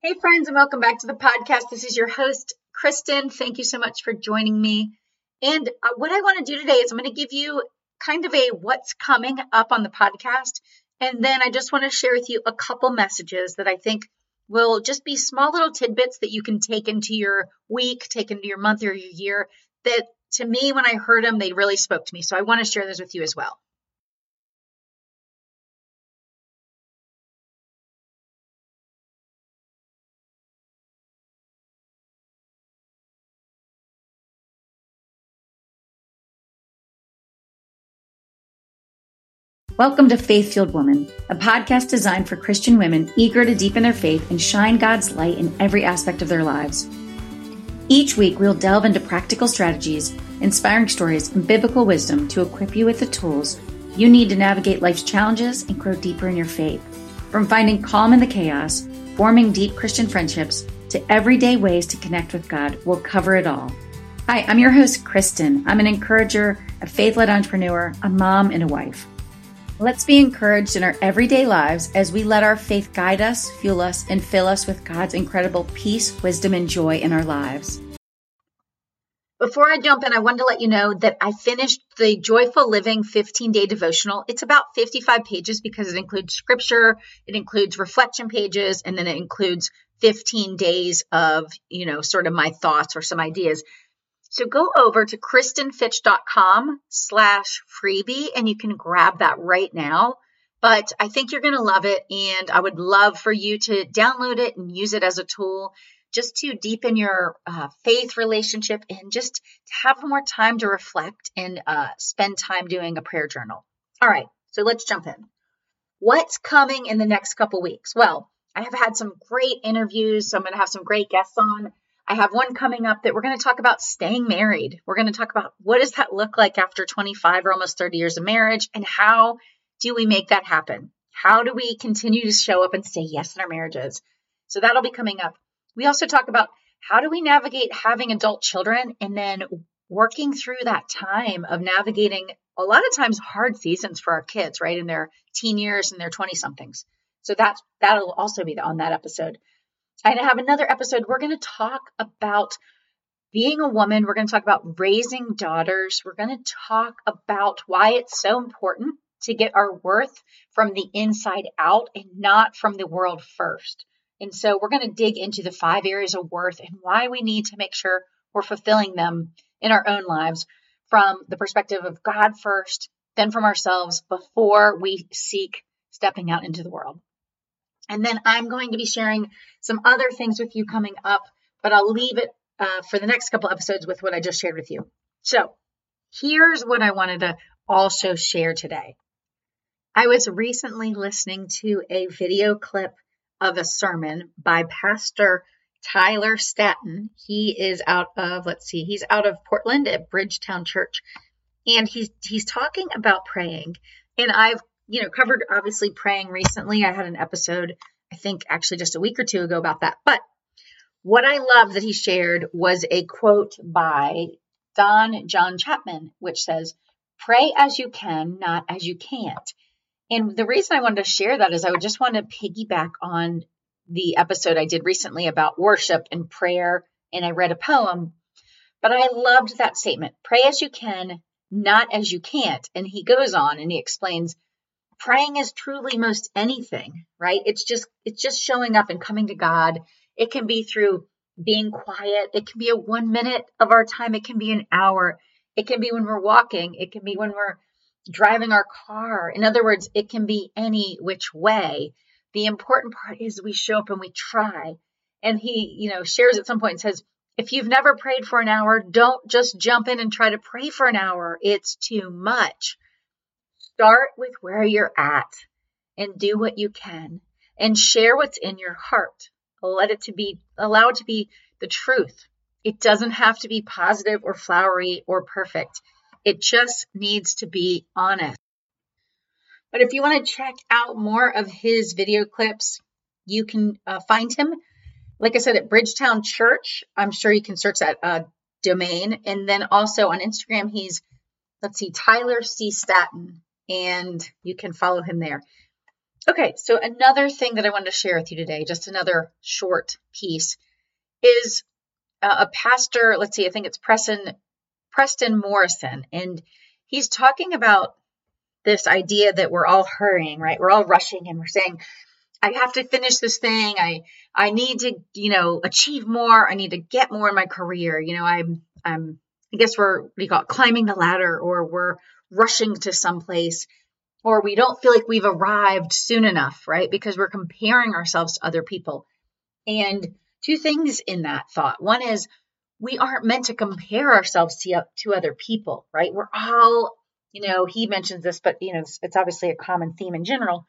Hey, friends, and welcome back to the podcast. This is your host, Kristin. Thank you so much for joining me. And uh, what I want to do today is I'm going to give you kind of a what's coming up on the podcast. And then I just want to share with you a couple messages that I think will just be small little tidbits that you can take into your week, take into your month or your year. That to me, when I heard them, they really spoke to me. So I want to share those with you as well. Welcome to Faith Fueled Woman, a podcast designed for Christian women eager to deepen their faith and shine God's light in every aspect of their lives. Each week, we'll delve into practical strategies, inspiring stories, and biblical wisdom to equip you with the tools you need to navigate life's challenges and grow deeper in your faith. From finding calm in the chaos, forming deep Christian friendships, to everyday ways to connect with God, we'll cover it all. Hi, I'm your host, Kristin. I'm an encourager, a faith led entrepreneur, a mom, and a wife. Let's be encouraged in our everyday lives as we let our faith guide us, fuel us, and fill us with God's incredible peace, wisdom, and joy in our lives. Before I jump in, I wanted to let you know that I finished the Joyful Living 15 day devotional. It's about 55 pages because it includes scripture, it includes reflection pages, and then it includes 15 days of, you know, sort of my thoughts or some ideas. So go over to kristinfitch.com slash freebie and you can grab that right now. But I think you're going to love it. And I would love for you to download it and use it as a tool just to deepen your uh, faith relationship and just to have more time to reflect and uh, spend time doing a prayer journal. All right. So let's jump in. What's coming in the next couple weeks? Well, I have had some great interviews. So I'm going to have some great guests on. I have one coming up that we're going to talk about staying married. We're going to talk about what does that look like after 25 or almost 30 years of marriage and how do we make that happen? How do we continue to show up and say yes in our marriages? So that'll be coming up. We also talk about how do we navigate having adult children and then working through that time of navigating a lot of times hard seasons for our kids, right? In their teen years and their 20 somethings. So that's that'll also be on that episode. I have another episode. We're going to talk about being a woman. We're going to talk about raising daughters. We're going to talk about why it's so important to get our worth from the inside out and not from the world first. And so we're going to dig into the five areas of worth and why we need to make sure we're fulfilling them in our own lives from the perspective of God first, then from ourselves before we seek stepping out into the world. And then I'm going to be sharing some other things with you coming up, but I'll leave it uh, for the next couple episodes with what I just shared with you. So here's what I wanted to also share today. I was recently listening to a video clip of a sermon by Pastor Tyler Staton. He is out of, let's see, he's out of Portland at Bridgetown Church. And he's he's talking about praying. And I've you know, covered obviously praying recently. I had an episode, I think actually just a week or two ago about that. But what I love that he shared was a quote by Dom John Chapman, which says, Pray as you can, not as you can't. And the reason I wanted to share that is I would just want to piggyback on the episode I did recently about worship and prayer, and I read a poem. But I loved that statement pray as you can, not as you can't. And he goes on and he explains praying is truly most anything, right? It's just it's just showing up and coming to God. It can be through being quiet. It can be a 1 minute of our time. It can be an hour. It can be when we're walking. It can be when we're driving our car. In other words, it can be any which way. The important part is we show up and we try. And he, you know, shares at some point and says, if you've never prayed for an hour, don't just jump in and try to pray for an hour. It's too much. Start with where you're at and do what you can and share what's in your heart. Let it to be, allow it to be the truth. It doesn't have to be positive or flowery or perfect. It just needs to be honest. But if you want to check out more of his video clips, you can uh, find him, like I said, at Bridgetown Church. I'm sure you can search that uh, domain. And then also on Instagram, he's, let's see, Tyler C. Staton and you can follow him there. Okay, so another thing that I wanted to share with you today, just another short piece, is uh, a pastor. Let's see, I think it's Preston Preston Morrison, and he's talking about this idea that we're all hurrying, right? We're all rushing, and we're saying, "I have to finish this thing. I I need to, you know, achieve more. I need to get more in my career. You know, I'm I'm I guess we're do you call climbing the ladder, or we're rushing to someplace." or we don't feel like we've arrived soon enough, right? Because we're comparing ourselves to other people. And two things in that thought. One is we aren't meant to compare ourselves to, to other people, right? We're all, you know, he mentions this, but, you know, it's, it's obviously a common theme in general.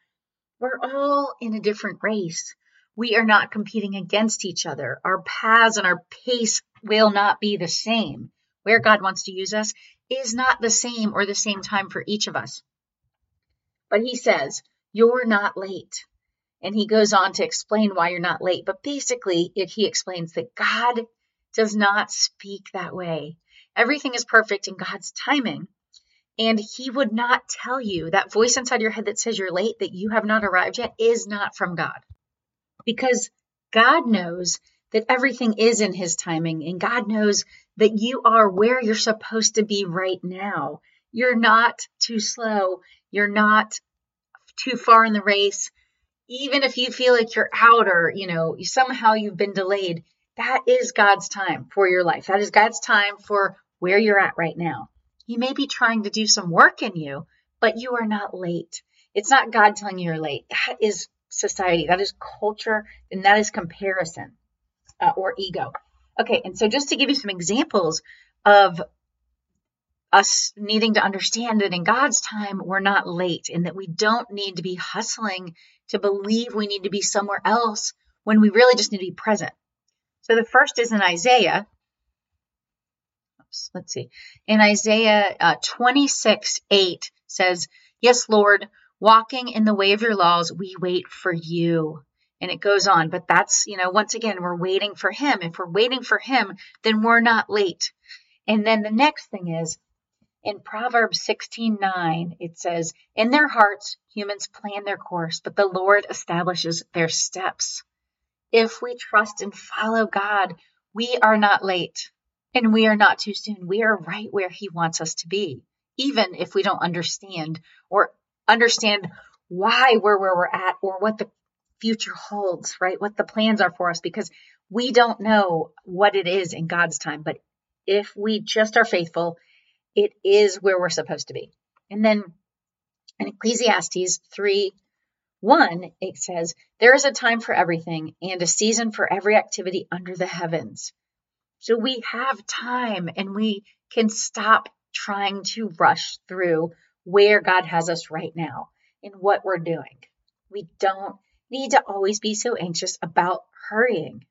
We're all in a different race. We are not competing against each other. Our paths and our pace will not be the same. Where God wants to use us is not the same or the same time for each of us. But he says, You're not late. And he goes on to explain why you're not late. But basically, he explains that God does not speak that way. Everything is perfect in God's timing. And he would not tell you that voice inside your head that says you're late, that you have not arrived yet, is not from God. Because God knows that everything is in his timing, and God knows that you are where you're supposed to be right now. You're not too slow. You're not too far in the race. Even if you feel like you're out or, you know, somehow you've been delayed, that is God's time for your life. That is God's time for where you're at right now. He may be trying to do some work in you, but you are not late. It's not God telling you you're late. That is society, that is culture, and that is comparison uh, or ego. Okay, and so just to give you some examples of us needing to understand that in God's time, we're not late and that we don't need to be hustling to believe we need to be somewhere else when we really just need to be present. So the first is in Isaiah. Oops, let's see. In Isaiah uh, 26 8 says, Yes, Lord, walking in the way of your laws, we wait for you. And it goes on, but that's, you know, once again, we're waiting for him. If we're waiting for him, then we're not late. And then the next thing is in Proverbs 16:9, it says, "In their hearts humans plan their course, but the Lord establishes their steps." If we trust and follow God, we are not late and we are not too soon. We are right where he wants us to be, even if we don't understand or understand why we're where we're at or what the future holds, right? What the plans are for us because we don't know what it is in God's time, but if we just are faithful it is where we're supposed to be. And then in Ecclesiastes 3 1, it says, There is a time for everything and a season for every activity under the heavens. So we have time and we can stop trying to rush through where God has us right now and what we're doing. We don't need to always be so anxious about hurrying.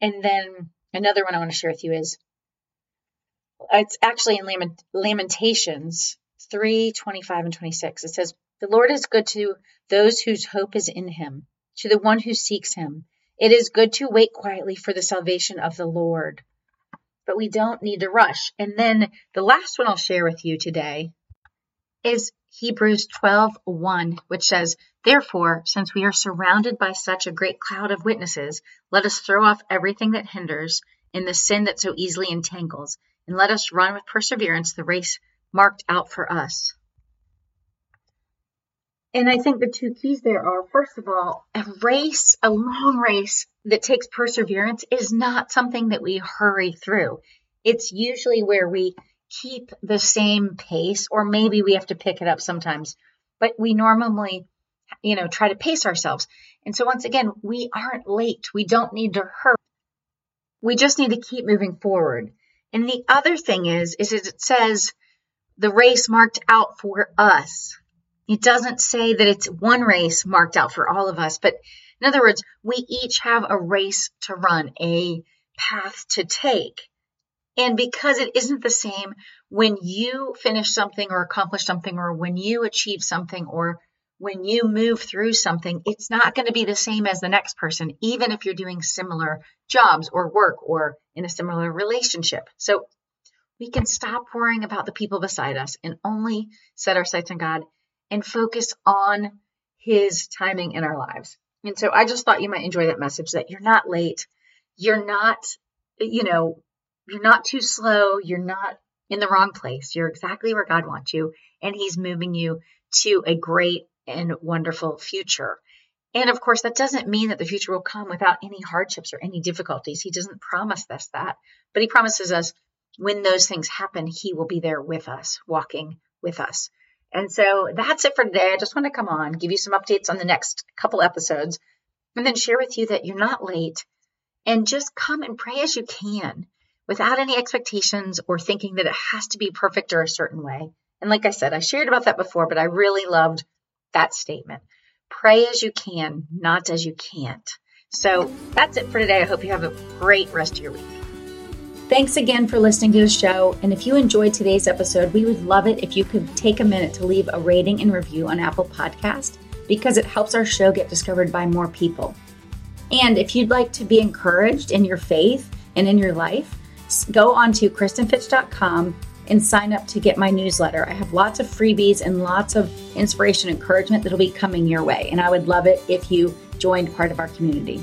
And then another one I want to share with you is it's actually in Lament, Lamentations 3 25 and 26. It says, The Lord is good to those whose hope is in him, to the one who seeks him. It is good to wait quietly for the salvation of the Lord. But we don't need to rush. And then the last one I'll share with you today is Hebrews 12 1, which says, Therefore, since we are surrounded by such a great cloud of witnesses, let us throw off everything that hinders and the sin that so easily entangles and let us run with perseverance the race marked out for us. And I think the two keys there are first of all, a race, a long race that takes perseverance is not something that we hurry through. It's usually where we keep the same pace, or maybe we have to pick it up sometimes, but we normally, you know, try to pace ourselves. And so once again, we aren't late. We don't need to hurry. We just need to keep moving forward. And the other thing is, is it says the race marked out for us. It doesn't say that it's one race marked out for all of us, but in other words, we each have a race to run, a path to take. And because it isn't the same when you finish something or accomplish something or when you achieve something or when you move through something, it's not going to be the same as the next person, even if you're doing similar jobs or work or in a similar relationship. So we can stop worrying about the people beside us and only set our sights on God and focus on his timing in our lives. And so I just thought you might enjoy that message that you're not late. You're not, you know, you're not too slow. You're not in the wrong place. You're exactly where God wants you. And he's moving you to a great and wonderful future. And of course, that doesn't mean that the future will come without any hardships or any difficulties. He doesn't promise us that, but he promises us when those things happen, he will be there with us, walking with us. And so that's it for today. I just want to come on, give you some updates on the next couple episodes, and then share with you that you're not late and just come and pray as you can without any expectations or thinking that it has to be perfect or a certain way. And like I said, I shared about that before, but I really loved that statement. Pray as you can, not as you can't. So that's it for today. I hope you have a great rest of your week. Thanks again for listening to the show. And if you enjoyed today's episode, we would love it if you could take a minute to leave a rating and review on Apple Podcast because it helps our show get discovered by more people. And if you'd like to be encouraged in your faith and in your life, go on to KristinFitch.com and sign up to get my newsletter. I have lots of freebies and lots of inspiration encouragement that'll be coming your way. And I would love it if you joined part of our community.